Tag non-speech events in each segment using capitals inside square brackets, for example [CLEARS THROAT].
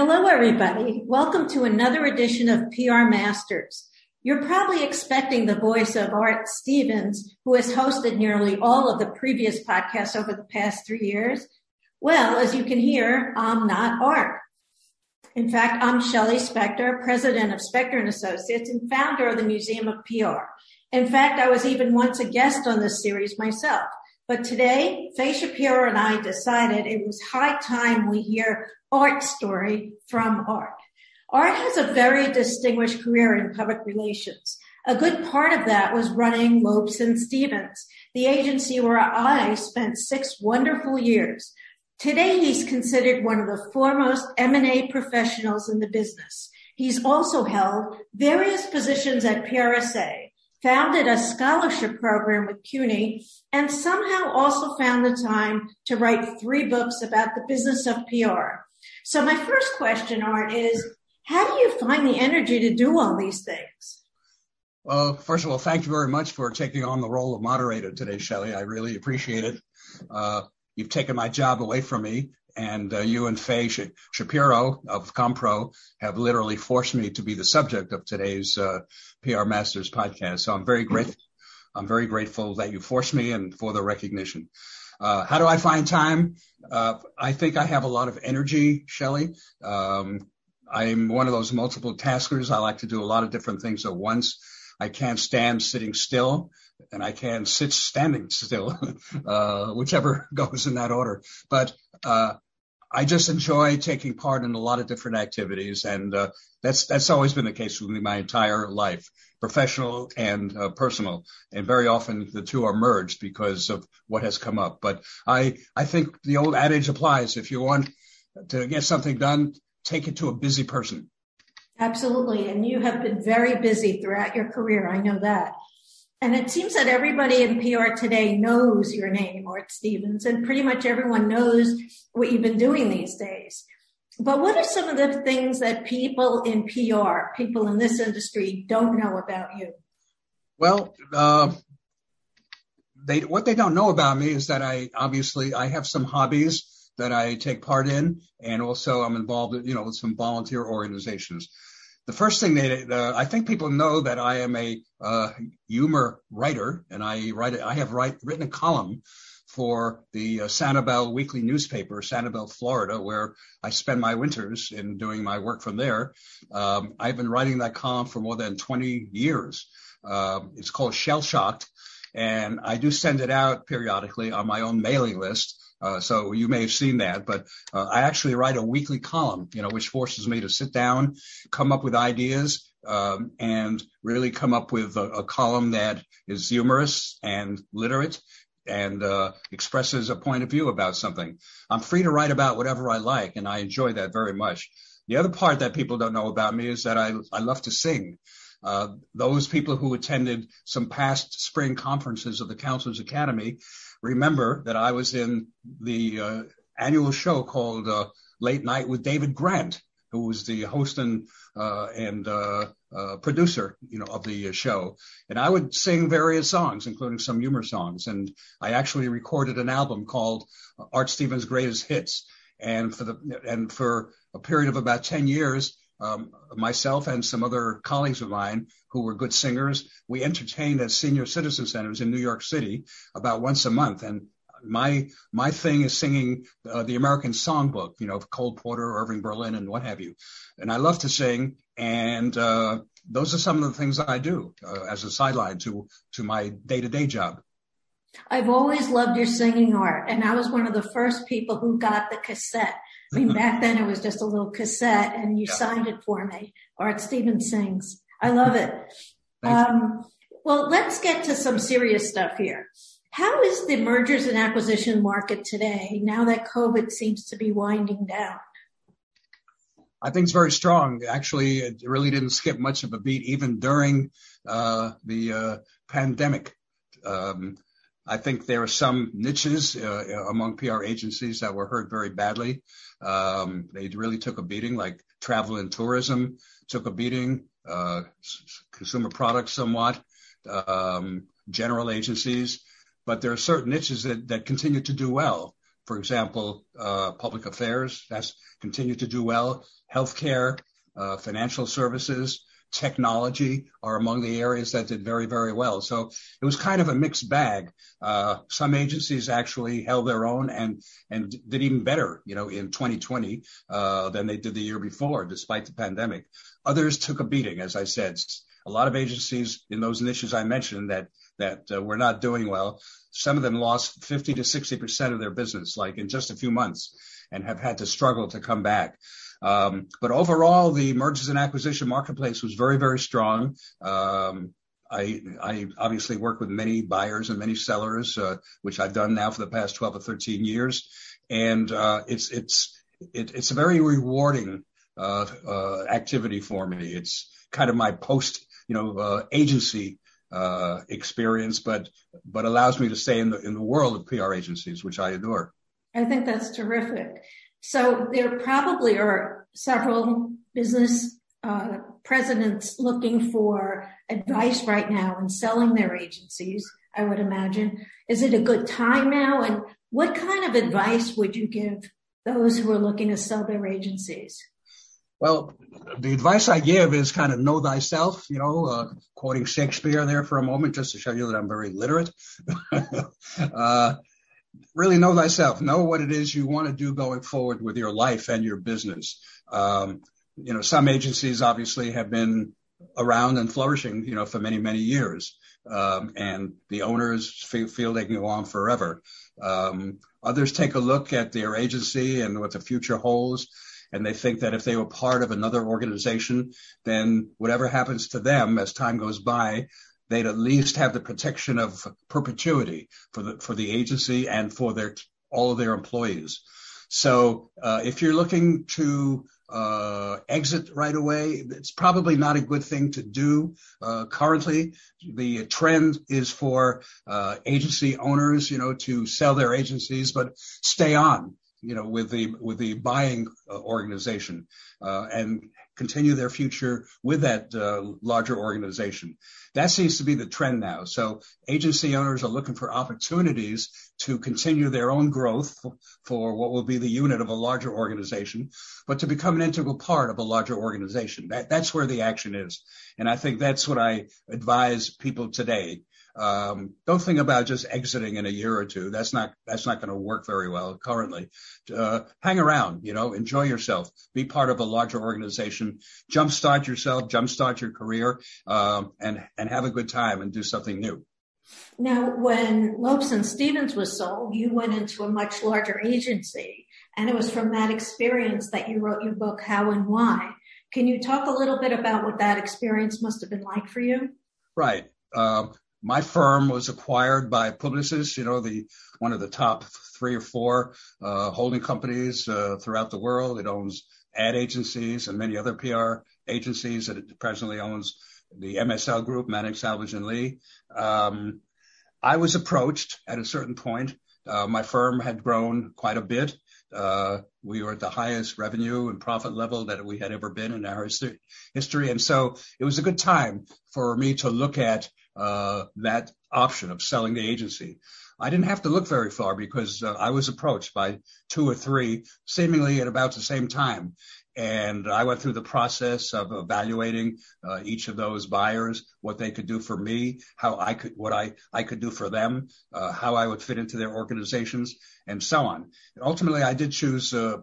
Hello, everybody. Welcome to another edition of PR Masters. You're probably expecting the voice of Art Stevens, who has hosted nearly all of the previous podcasts over the past three years. Well, as you can hear, I'm not Art. In fact, I'm Shelley Spector, president of Spector and Associates and founder of the Museum of PR. In fact, I was even once a guest on this series myself. But today, Faye Shapiro and I decided it was high time we hear Art's story from Art. Art has a very distinguished career in public relations. A good part of that was running Lobsenz Stevens, the agency where I spent six wonderful years. Today, he's considered one of the foremost M&A professionals in the business. He's also held various positions at PRSA, founded a scholarship program with CUNY, and somehow also found the time to write three books about the business of PR. So my first question, Art, is how do you find the energy to do all these things? Well, first of all, thank you very much for taking on the role of moderator today, Shelley. I really appreciate it. Uh, you've taken my job away from me, and uh, you and Faye Shapiro of CommPRO have literally forced me to be the subject of today's uh, PR Masters podcast. So I'm very grateful. I'm very grateful that you forced me and for the recognition. Uh, how do I find time? Uh, I think I have a lot of energy, Shelley. Um, I'm one of those multiple taskers. I like to do a lot of different things at once. I can't stand sitting still and I can sit standing still, [LAUGHS] uh, whichever [LAUGHS] goes in that order. But, uh, I just enjoy taking part in a lot of different activities, and uh, that's that's always been the case with me my entire life, professional and uh, personal. And very often the two are merged because of what has come up. But I I think the old adage applies: if you want to get something done, take it to a busy person. Absolutely, and you have been very busy throughout your career. I know that. And it seems that everybody in PR today knows your name, Art Stevens, and pretty much everyone knows what you've been doing these days. But what are some of the things that people in PR, people in this industry, don't know about you? Well, uh, they what they don't know about me is that I obviously I have some hobbies that I take part in, and also I'm involved, you know, with some volunteer organizations the first thing that uh, I think people know that I am a uh, humor writer, and I write, I have write, written a column for the uh, Sanibel weekly newspaper, Sanibel, Florida, where I spend my winters in doing my work from there. Um, I've been writing that column for more than 20 years. Um, it's called Shell Shocked, and I do send it out periodically on my own mailing list. Uh, so you may have seen that, but uh, I actually write a weekly column, you know, which forces me to sit down, come up with ideas, um, and really come up with a, a, column that is humorous and literate and uh, expresses a point of view about something. I'm free to write about whatever I like, and I enjoy that very much. The other part that people don't know about me is that I, I love to sing. Uh, those people who attended some past spring conferences of the Counselors Academy remember that I was in the uh, annual show called uh, Late Night with David Grant, who was the host and uh, and uh, uh, producer, you know, of the show. And I would sing various songs, including some humor songs. And I actually recorded an album called Art Stevens' Greatest Hits. And for the and for a period of about ten years, um, myself and some other colleagues of mine who were good singers, we entertained at senior citizen centers in New York City about once a month. And my my thing is singing uh, the American Songbook, you know, Cole Porter, Irving Berlin, and what have you. And I love to sing, and uh, those are some of the things I do uh, as a sideline to to my day to day job. I've always loved your singing art, and I was one of the first people who got the cassette. I mean, back then it was just a little cassette, and you yeah. signed it for me. Art Stevens sings. I love it. Um, well, let's get to some serious stuff here. How is the mergers and acquisition market today now that COVID seems to be winding down? I think it's very strong. Actually, it really didn't skip much of a beat even during uh, the uh, pandemic. Um, I think there are some niches uh, among PR agencies that were hurt very badly. Um, they really took a beating, like travel and tourism took a beating, uh, consumer products somewhat, um, general agencies. But there are certain niches that, that continue to do well. for example, uh, public affairs has continued to do well. Healthcare, uh, financial services, technology are among the areas that did very, very well. So it was kind of a mixed bag. Uh, some agencies actually held their own and and did even better, you know, in 2020 uh, than they did the year before, despite the pandemic. Others took a beating, as I said. A lot of agencies in those niches I mentioned that that uh, were not doing well. Some of them lost 50 to 60 percent of their business, like in just a few months, and have had to struggle to come back. Um, but overall, the mergers and acquisition marketplace was very, very strong. Um, I, I, obviously work with many buyers and many sellers, uh, which I've done now for the past 12 or 13 years. And, uh, it's, it's, it, it's a very rewarding, uh, uh, activity for me. It's kind of my post, you know, agency, uh, experience, but, but allows me to stay in the, in the world of PR agencies, which I adore. I think that's terrific. So there probably are several business uh, presidents looking for advice right now in selling their agencies, I would imagine. Is it a good time now? And what kind of advice would you give those who are looking to sell their agencies? Well, the advice I give is kind of know thyself, you know, uh, quoting Shakespeare there for a moment, just to show you that I'm very literate. [LAUGHS] uh, really know thyself. Know what it is you want to do going forward with your life and your business. Um, you know, some agencies obviously have been around and flourishing, you know, for many, many years. Um, and the owners feel, feel, they can go on forever. Um, others take a look at their agency and what the future holds. And they think that if they were part of another organization, then whatever happens to them as time goes by, they'd at least have the protection of perpetuity for the for the agency and for their all of their employees. So uh, if you're looking to uh, exit right away, it's probably not a good thing to do. Uh, currently, the trend is for uh, agency owners, you know, to sell their agencies but stay on, you know, with the with the buying uh, organization uh, and continue their future with that uh, larger organization. That seems to be the trend now. So agency owners are looking for opportunities to continue their own growth for what will be the unit of a larger organization, but to become an integral part of a larger organization. That, that's where the action is. And I think that's what I advise people today um, don't think about just exiting in a year or two. That's not that's not going to work very well currently. Uh, hang around, you know, enjoy yourself, be part of a larger organization, jumpstart yourself, jumpstart your career, um, and and have a good time and do something new. Now, when Lobsenz Stevens was sold, you went into a much larger agency, and it was from that experience that you wrote your book, How and Why. Can you talk a little bit about what that experience must have been like for you? Right. Um, my firm was acquired by Publicis, you know, the one of the top three or four uh, holding companies uh, throughout the world. It owns ad agencies and many other PR agencies. It presently owns the MSL Group, Manning Selvage and Lee. Um, I was approached at a certain point. Uh, my firm had grown quite a bit. Uh, we were at the highest revenue and profit level that we had ever been in our history. And so it was a good time for me to look at uh, that option of selling the agency. I didn't have to look very far because uh, I was approached by two or three seemingly at about the same time. And I went through the process of evaluating uh, each of those buyers, what they could do for me, how I could, what I, I could do for them, uh, how I would fit into their organizations, and so on. And ultimately, I did choose uh,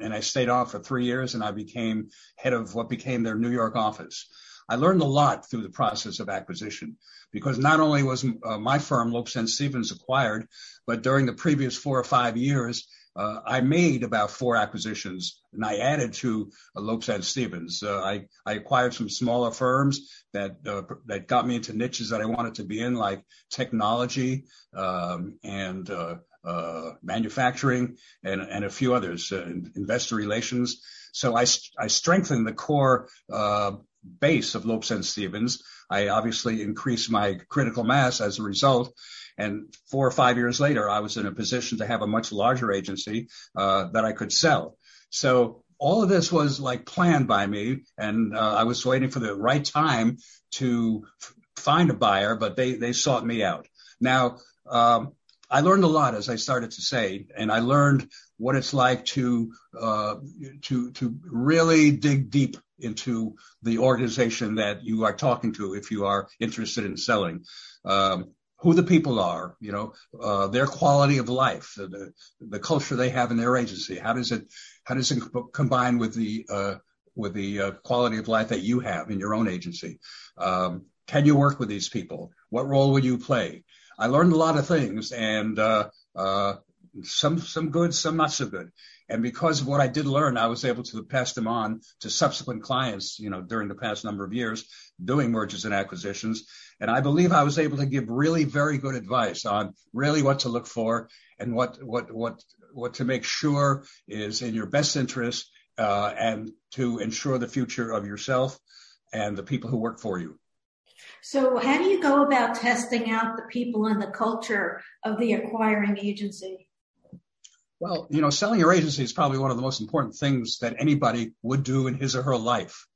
and I stayed on for three years and I became head of what became their New York office. I learned a lot through the process of acquisition because not only was uh, my firm, Lobsenz Stevens, acquired, but during the previous four or five years, I made about four acquisitions and I added to uh, Lobsenz Stevens. Uh, I, acquired some smaller firms that, uh, that got me into niches that I wanted to be in, like technology, um, and, uh, uh, manufacturing and, a few others, investor relations. So I, I strengthened the core, base of Lobsenz Stevens. I obviously increased my critical mass as a result. And four or five years later, I was in a position to have a much larger agency uh, that I could sell. So all of this was like planned by me, and uh, I was waiting for the right time to f- find a buyer, but they they sought me out. Now, um, I learned a lot, as I started to say, and I learned what it's like to uh, to to really dig deep into the organization that you are talking to if you are interested in selling. Um, who the people are, you know, uh, their quality of life, the, the culture they have in their agency. How does it, how does it combine with the, uh, with the uh, quality of life that you have in your own agency? Um, can you work with these people? What role will you play? I learned a lot of things and, uh, uh, some, some good, some not so good. And because of what I did learn, I was able to pass them on to subsequent clients, you know, during the past number of years doing mergers and acquisitions. And I believe I was able to give really very good advice on really what to look for and what, what, what, what to make sure is in your best interest, uh, and to ensure the future of yourself and the people who work for you. So how do you go about testing out the people and the culture of the acquiring agency? Well, you know, selling your agency is probably one of the most important things that anybody would do in his or her life.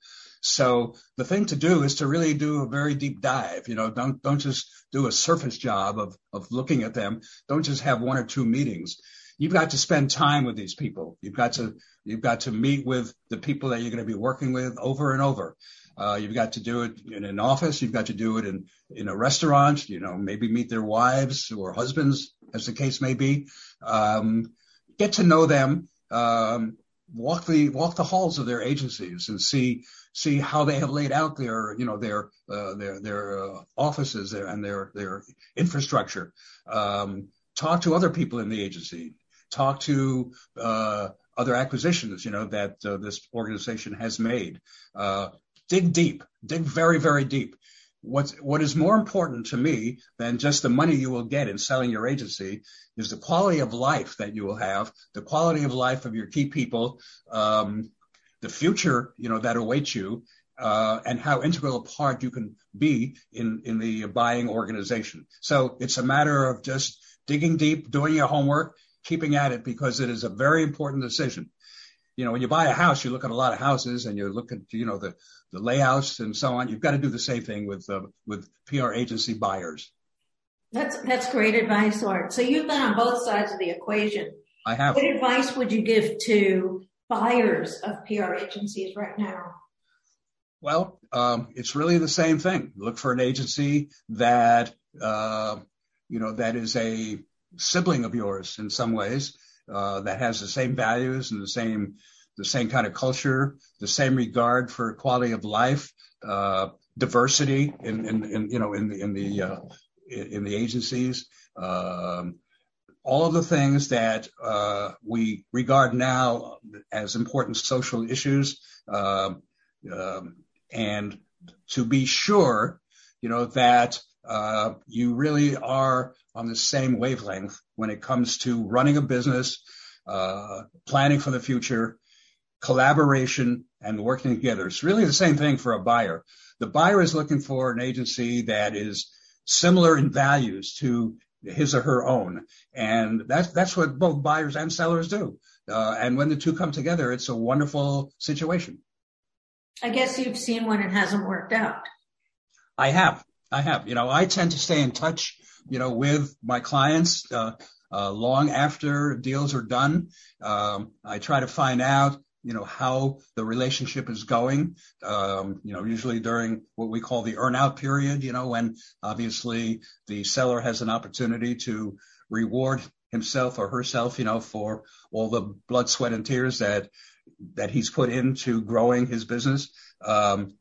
So the thing to do is to really do a very deep dive. You know, don't don't just do a surface job of of looking at them. Don't just have one or two meetings. You've got to spend time with these people. You've got to you've got to meet with the people that you're going to be working with over and over. Uh, you've got to do it in an office. You've got to do it in in a restaurant. You know, maybe meet their wives or husbands, as the case may be. Um, get to know them, um, walk the walk the halls of their agencies and see see how they have laid out their you know their uh, their their uh, offices and their their infrastructure. Um, talk to other people in the agency. Talk to uh, other acquisitions you know that uh, this organization has made. Uh, dig deep, dig very very deep what's, what is more important to me than just the money you will get in selling your agency is the quality of life that you will have, the quality of life of your key people, um, the future, you know, that awaits you, uh, and how integral a part you can be in, in the buying organization. So it's a matter of just digging deep, doing your homework, keeping at it because it is a very important decision you know, when you buy a house, you look at a lot of houses and you look at, you know, the, the layouts and so on. You've got to do the same thing with, uh, with PR agency buyers. That's, that's great advice, Art. So you've been on both sides of the equation. I have. What advice would you give to buyers of PR agencies right now? Well, um, it's really the same thing. Look for an agency that, uh, you know, that is a sibling of yours in some ways uh, that has the same values and the same the same kind of culture, the same regard for quality of life, uh, diversity in, in, in, you know in the in the uh, in the agencies, um, all of the things that uh, we regard now as important social issues, um, um, and to be sure, you know that uh, you really are on the same wavelength when it comes to running a business, uh, planning for the future, collaboration, and working together. It's really the same thing for a buyer. The buyer is looking for an agency that is similar in values to his or her own. And that's, that's what both buyers and sellers do. Uh, and when the two come together, it's a wonderful situation. I guess you've seen when it hasn't worked out. I have. I have. You know, I tend to stay in touch, you know, with my clients uh, uh, long after deals are done. Um, I try to find out, you know, how the relationship is going. Um, you know, usually during what we call the earnout period, you know, when obviously the seller has an opportunity to reward himself or herself, you know, for all the blood, sweat, and tears that that he's put into growing his business. Um,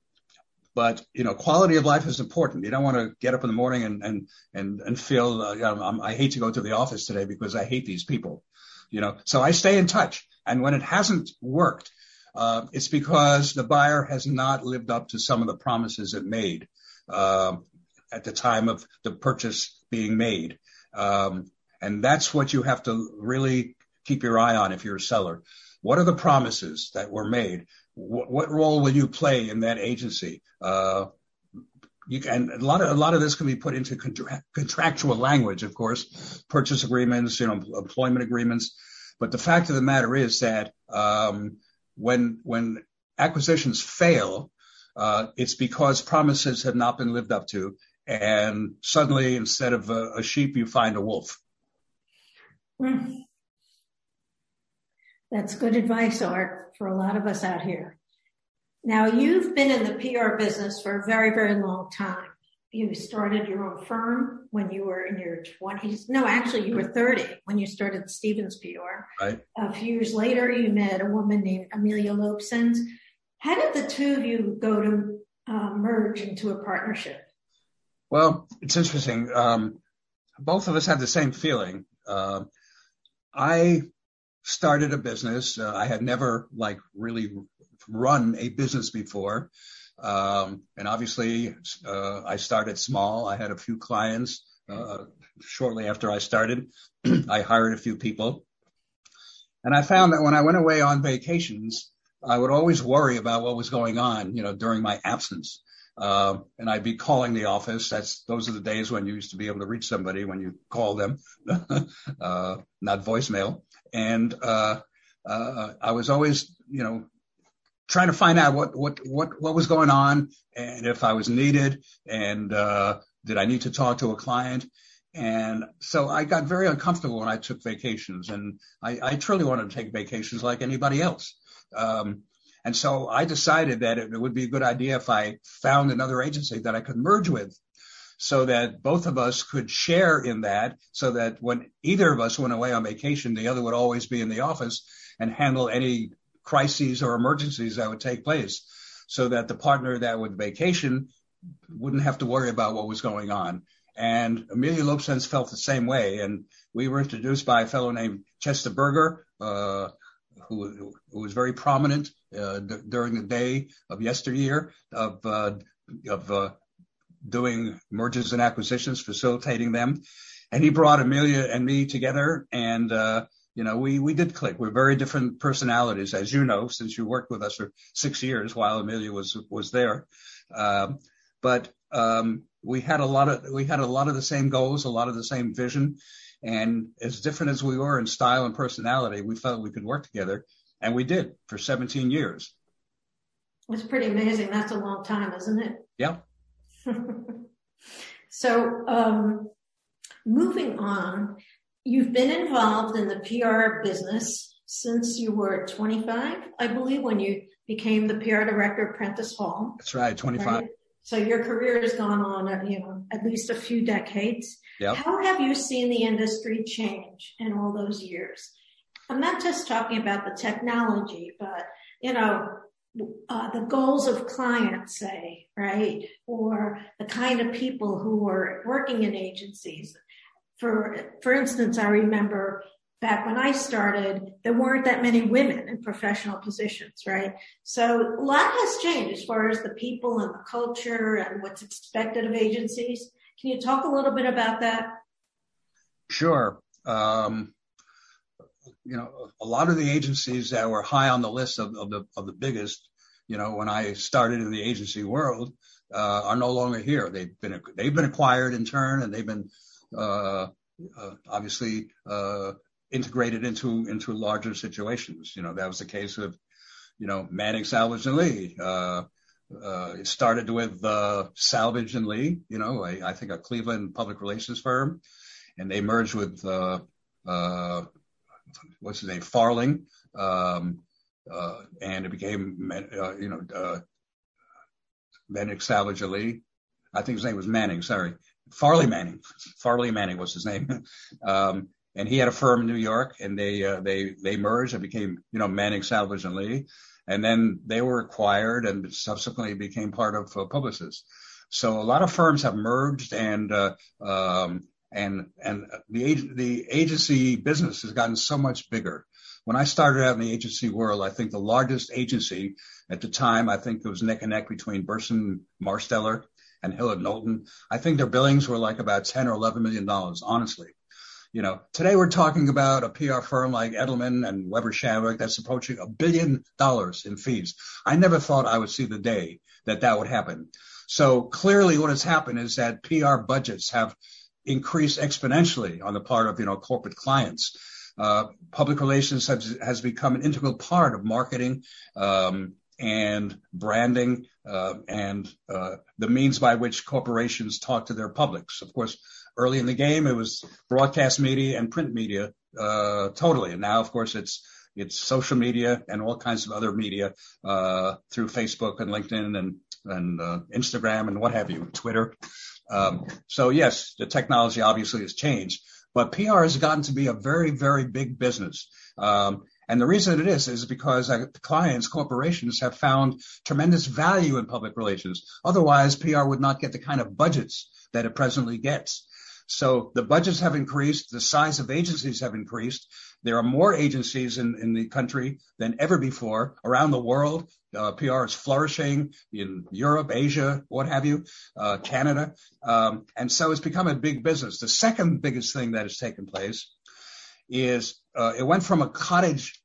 but you know, quality of life is important. You don't want to get up in the morning and and and and feel uh, i hate to go to the office today because I hate these people. You know, so I stay in touch. And when it hasn't worked, uh, it's because the buyer has not lived up to some of the promises it made uh, at the time of the purchase being made. Um, and that's what you have to really keep your eye on if you're a seller. What are the promises that were made? What, role will you play in that agency? Uh, you can, a lot of a lot of this can be put into contra- contractual language, of course, purchase agreements, you know, employment agreements. But the fact of the matter is that um, when when acquisitions fail, uh, it's because promises have not been lived up to, and suddenly instead of a, a sheep, you find a wolf. Mm. That's good advice, Art, for a lot of us out here. Now, you've been in the PR business for a very, very long time. You started your own firm when you were in your 20s. No, actually, you were 30 when you started Stevens PR. Right. A few years later, you met a woman named Amelia Lobsenz. How did the two of you go to uh, merge into a partnership? Well, it's interesting. Um, both of us had the same feeling. Uh, I started a business. Uh, I had never like really run a business before. Um, and obviously, uh, I started small. I had a few clients. Uh, shortly after I started, [CLEARS THROAT] I hired a few people. And I found that when I went away on vacations, I would always worry about what was going on, you know, during my absence. Uh, and I'd be calling the office. That's those are the days when you used to be able to reach somebody when you call them, [LAUGHS] uh, not voicemail. And uh, uh, I was always, you know, trying to find out what what what what was going on and if I was needed and uh, did I need to talk to a client. And so I got very uncomfortable when I took vacations, and I, I truly wanted to take vacations like anybody else. Um, and so I decided that it would be a good idea if I found another agency that I could merge with so that both of us could share in that so that when either of us went away on vacation, the other would always be in the office and handle any crises or emergencies that would take place so that the partner that would vacation wouldn't have to worry about what was going on. And Amelia Lobsenz felt the same way. And we were introduced by a fellow named Chester Burger, uh, who, who was very prominent uh, d- during the day of yesteryear of uh, of uh, doing mergers and acquisitions, facilitating them. And he brought Amelia and me together, and uh, you know we we did click. We're very different personalities, as you know, since you worked with us for six years while Amelia was was there. Um, but um, we had a lot of we had a lot of the same goals, a lot of the same vision, and as different as we were in style and personality, we felt we could work together, and we did for 17 years. It's pretty amazing. That's a long time, isn't it? Yeah. [LAUGHS] so, um, moving on, you've been involved in the PR business since you were 25, I believe, when you became the PR director of Prentice Hall. That's right, 25. Right? So your career has gone on, uh, you know, at least a few decades. Yep. How have you seen the industry change in all those years? I'm not just talking about the technology, but you know, uh, the goals of clients, say, right, or the kind of people who are working in agencies. For for instance, I remember back when I started, there weren't that many women in professional positions, right? So a lot has changed as far as the people and the culture and what's expected of agencies. Can you talk a little bit about that? Sure. Um, you know, a lot of the agencies that were high on the list of, of the of the biggest, you know, when I started in the agency world, uh, are no longer here. They've been they've been acquired in turn, and they've been uh, uh, obviously uh, integrated into into larger situations. You know, that was the case of, you know, Manning, Selvage, and Lee. Uh, uh, it started with Selvage and Lee, you know, I, I think a Cleveland public relations firm, and they merged with uh, uh, what's his name, Farling, um, uh, and it became, uh, you know, uh, Manning Selvage Lee. I think his name was Manning. Sorry, Farley Manning. Farley Manning was his name. [LAUGHS] um, and he had a firm in New York, and they uh, they they merged and became you know Manning Selvage and Lee, and then they were acquired and subsequently became part of uh, Publicis. So a lot of firms have merged, and uh, um, and and the the agency business has gotten so much bigger. When I started out in the agency world, I think the largest agency at the time, I think it was neck and neck between Burson Marsteller and Hill Knowlton. I think their billings were like about 10 or 11 million dollars, honestly. You know, today we're talking about a PR firm like Edelman and Weber Shandwick that's approaching a billion dollars in fees. I never thought I would see the day that that would happen. So clearly what has happened is that PR budgets have increased exponentially on the part of, you know, corporate clients. Uh, public relations has, has become an integral part of marketing, um, and branding, uh, and, uh, the means by which corporations talk to their publics. Of course, Early in the game, it was broadcast media and print media uh, totally. And now, of course, it's it's social media and all kinds of other media uh, through Facebook and LinkedIn and and uh, Instagram and what have you, Twitter. Um, so yes, the technology obviously has changed, but PR has gotten to be a very very big business. Um, and the reason it is is because clients, corporations have found tremendous value in public relations. Otherwise, PR would not get the kind of budgets that it presently gets. So the budgets have increased, the size of agencies have increased. There are more agencies in, in the country than ever before around the world. Uh, PR is flourishing in Europe, Asia, what have you, uh, Canada. Um, and so it's become a big business. The second biggest thing that has taken place is uh, it went from a cottage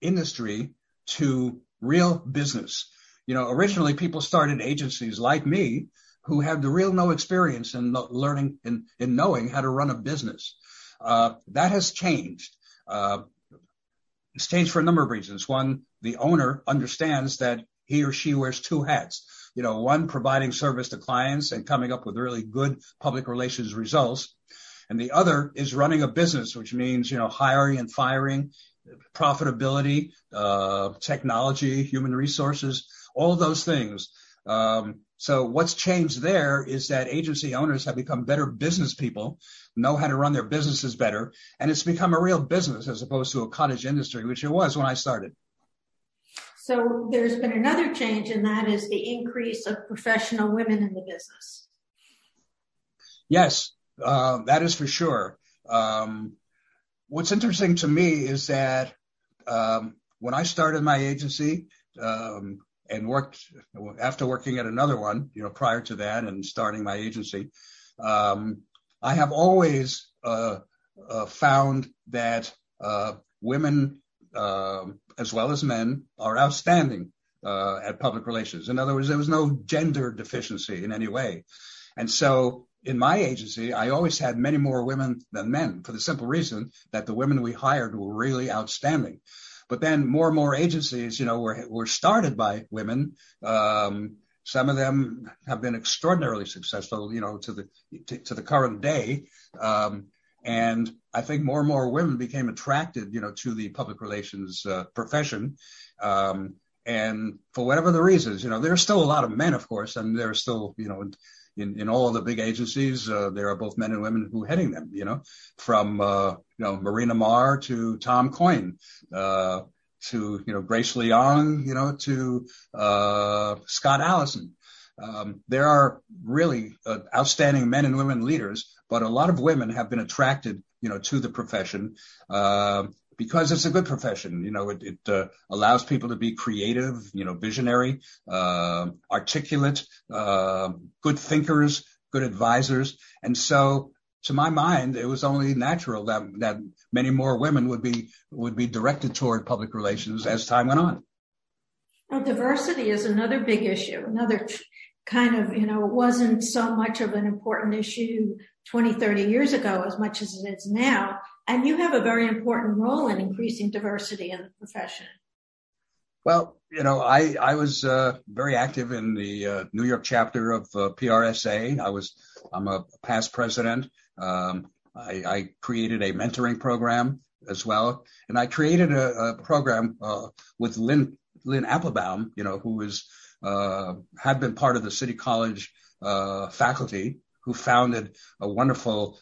industry to real business. You know, originally people started agencies like me who had the real no experience in learning in, in knowing how to run a business. Uh, that has changed. Uh, it's changed for a number of reasons. One, the owner understands that he or she wears two hats. You know, one providing service to clients and coming up with really good public relations results. And the other is running a business, which means, you know, hiring and firing, profitability, uh, technology, human resources, all those things. Um, so what's changed there is that agency owners have become better business people, know how to run their businesses better, and it's become a real business as opposed to a cottage industry, which it was when I started. So there's been another change, and that is the increase of professional women in the business. Yes, uh, that is for sure. Um, what's interesting to me is that um, when I started my agency, um, and worked after working at another one, you know, prior to that and starting my agency. Um, I have always uh, uh, found that uh, women, um, as well as men, are outstanding uh, at public relations. In other words, there was no gender deficiency in any way, and so in my agency, I always had many more women than men for the simple reason that the women we hired were really outstanding. But then more and more agencies, you know, were, were started by women. Um, some of them have been extraordinarily successful, you know, to the to, to the current day. Um, and I think more and more women became attracted, you know, to the public relations uh, profession. Um, and for whatever the reasons, you know, there are still a lot of men, of course, and there are still, you know, in, in all of the big agencies, uh, there are both men and women who heading them, you know, from, uh, you know, Marina Maher to Tom Coyne, uh, to, you know, Grace Leong, you know, to, uh, Scott Allison. Um, there are really uh, outstanding men and women leaders, but a lot of women have been attracted, you know, to the profession. Uh, because it's a good profession. You know, it, it uh, allows people to be creative, you know, visionary, uh, articulate, uh, good thinkers, good advisors. And so to my mind, it was only natural that, that many more women would be, would be directed toward public relations as time went on. Now, diversity is another big issue, another kind of, you know, it wasn't so much of an important issue 20, 30 years ago as much as it is now. And you have a very important role in increasing diversity in the profession. Well, you know, I, I was uh, very active in the uh, New York chapter of uh, PRSA. I was, I'm a past president. Um, I, I, created a mentoring program as well. And I created a, a program uh, with Lynn, Lynn Appelbaum, you know, who is, uh, had been part of the City College uh, faculty who founded a wonderful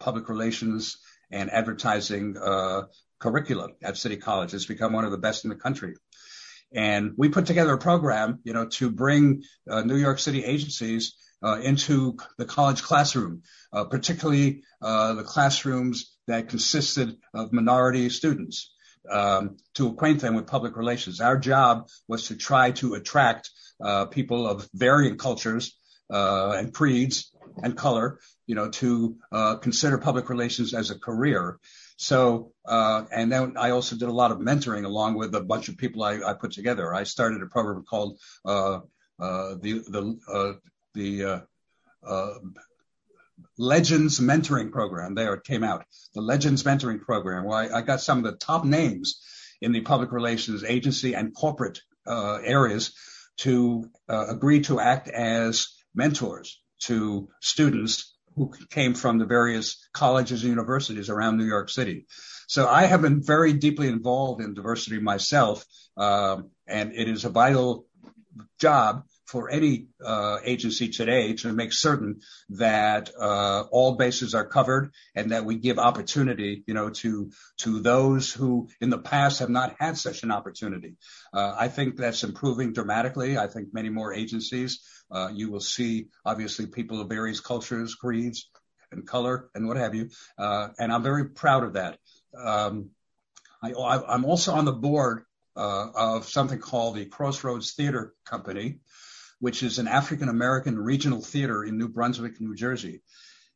public relations and advertising uh, curriculum at City College. It's become one of the best in the country. And we put together a program, you know, to bring uh, New York City agencies uh, into the college classroom, uh, particularly uh, the classrooms that consisted of minority students, um, to acquaint them with public relations. Our job was to try to attract uh, people of varying cultures uh, and creeds and color, you know, to uh, consider public relations as a career. So, uh, and then I also did a lot of mentoring along with a bunch of people I, I put together. I started a program called uh, uh, the the uh, the Legends Mentoring Program. There it came out, the Legends Mentoring Program, where I, I got some of the top names in the public relations agency and corporate areas to agree to act as mentors to students who came from the various colleges and universities around New York City. So I have been very deeply involved in diversity myself, um, and it is a vital job for any uh, agency today to make certain that uh, all bases are covered and that we give opportunity, you know, to to those who in the past have not had such an opportunity. Uh, I think that's improving dramatically. I think many more agencies uh, you will see, obviously, people of various cultures, creeds, and color, and what have you. Uh, and I'm very proud of that. Um, I, I'm also on the board uh, of something called the Crossroads Theater Company, which is an African American regional theater in New Brunswick, New Jersey.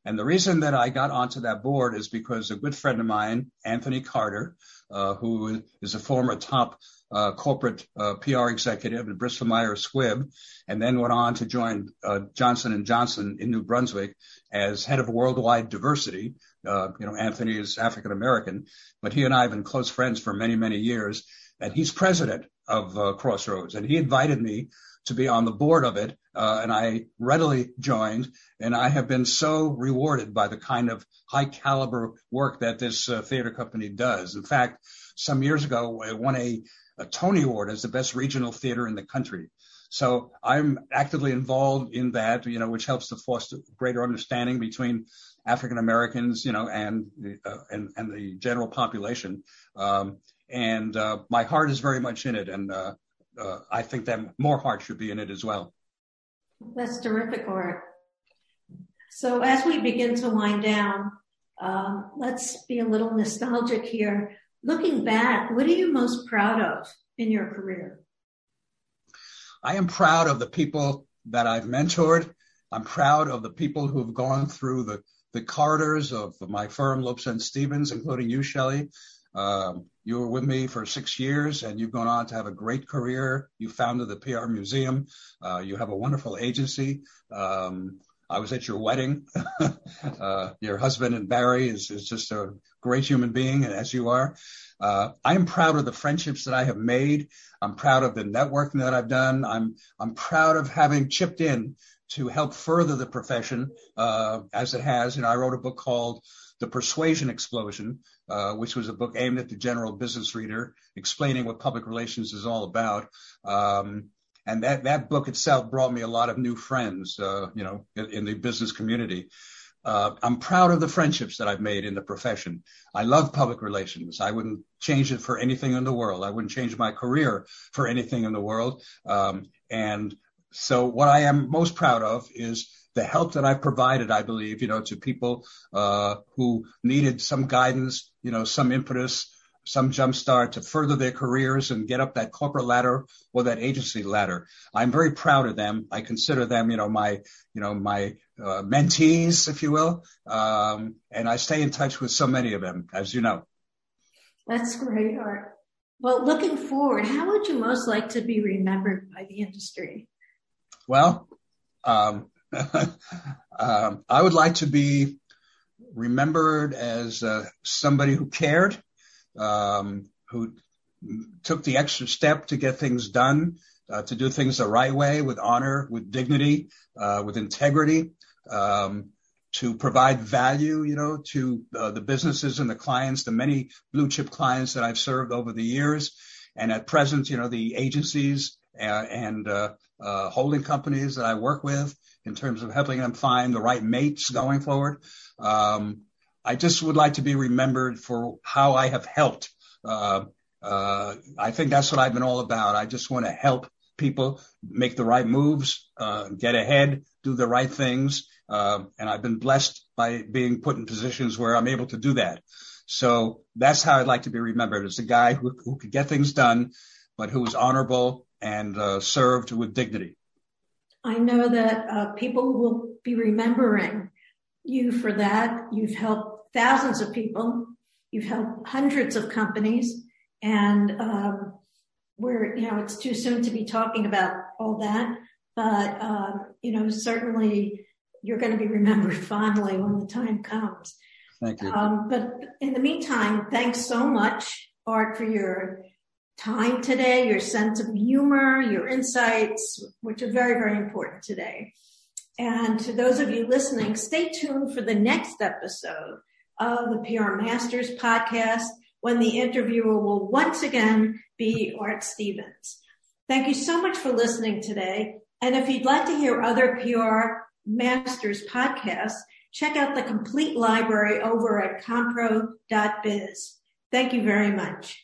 And the reason that I got onto that board is because a good friend of mine, Anthony Carter, uh, who is a former top uh, corporate uh, PR executive at Bristol Myers Squibb, and then went on to join uh, Johnson and Johnson in New Brunswick as head of worldwide diversity. Uh, you know, Anthony is African American, but he and I have been close friends for many, many years, and he's president of uh, Crossroads, and he invited me to be on the board of it, uh, and I readily joined. And I have been so rewarded by the kind of high caliber work that this uh, theater company does. In fact, some years ago, I won a, a Tony Award as the best regional theater in the country. So I'm actively involved in that, you know, which helps to foster greater understanding between African Americans, you know, and uh, and and the general population. Um, and uh, my heart is very much in it, and uh, uh, I think that more heart should be in it as well. That's terrific, Art. So as we begin to wind down, um, let's be a little nostalgic here. Looking back, what are you most proud of in your career? I am proud of the people that I've mentored. I'm proud of the people who have gone through the, the corridors of my firm, Lobsenz Stevens, including you, Shelley. Um, you were with me for six years and you've gone on to have a great career. You founded the PR Museum. Uh, you have a wonderful agency. Um, I was at your wedding. [LAUGHS] uh, your husband and Barry is, is just a great human being, as you are. Uh, I am proud of the friendships that I have made. I'm proud of the networking that I've done. I'm I'm proud of having chipped in to help further the profession uh, as it has. You know, I wrote a book called The Persuasion Explosion, uh, which was a book aimed at the general business reader, explaining what public relations is all about. Um, and that that book itself brought me a lot of new friends, uh, you know, in, in, the business community. Uh, I'm proud of the friendships that I've made in the profession. I love public relations. I wouldn't change it for anything in the world. I wouldn't change my career for anything in the world. Um, and so what I am most proud of is the help that I've provided, I believe, you know, to people uh, who needed some guidance, you know, some impetus, some jumpstart to further their careers and get up that corporate ladder or that agency ladder. I'm very proud of them. I consider them, you know, my, you know, my uh, mentees, if you will, um, and I stay in touch with so many of them, as you know. That's great, Art. Well, looking forward, how would you most like to be remembered by the industry? Well, um, [LAUGHS] um, I would like to be remembered as uh, somebody who cared, um, who took the extra step to get things done, uh, to do things the right way with honor, with dignity, uh, with integrity, um, to provide value, you know, to uh, the businesses and the clients, the many blue chip clients that I've served over the years. And at present, you know, the agencies uh, and uh, holding companies that I work with, in terms of helping them find the right mates going forward. Um, I just would like to be remembered for how I have helped. Uh, uh, I think that's what I've been all about. I just want to help people make the right moves, uh, get ahead, do the right things. Uh, and I've been blessed by being put in positions where I'm able to do that. So that's how I'd like to be remembered as a guy who, who could get things done, but who was honorable and uh, served with dignity. I know that uh, people will be remembering you for that. You've helped thousands of people. You've helped hundreds of companies and, um, we're, you know, it's too soon to be talking about all that, but, um, you know, certainly you're going to be remembered [LAUGHS] fondly when the time comes. Thank you. Um, but in the meantime, thanks so much, Art, for your time today, your sense of humor, your insights, which are very, very important today. And to those of you listening, stay tuned for the next episode of the PR Masters podcast when the interviewer will once again be Art Stevens. Thank you so much for listening today. And if you'd like to hear other PR Masters podcasts, check out the complete library over at commpro.biz. Thank you very much.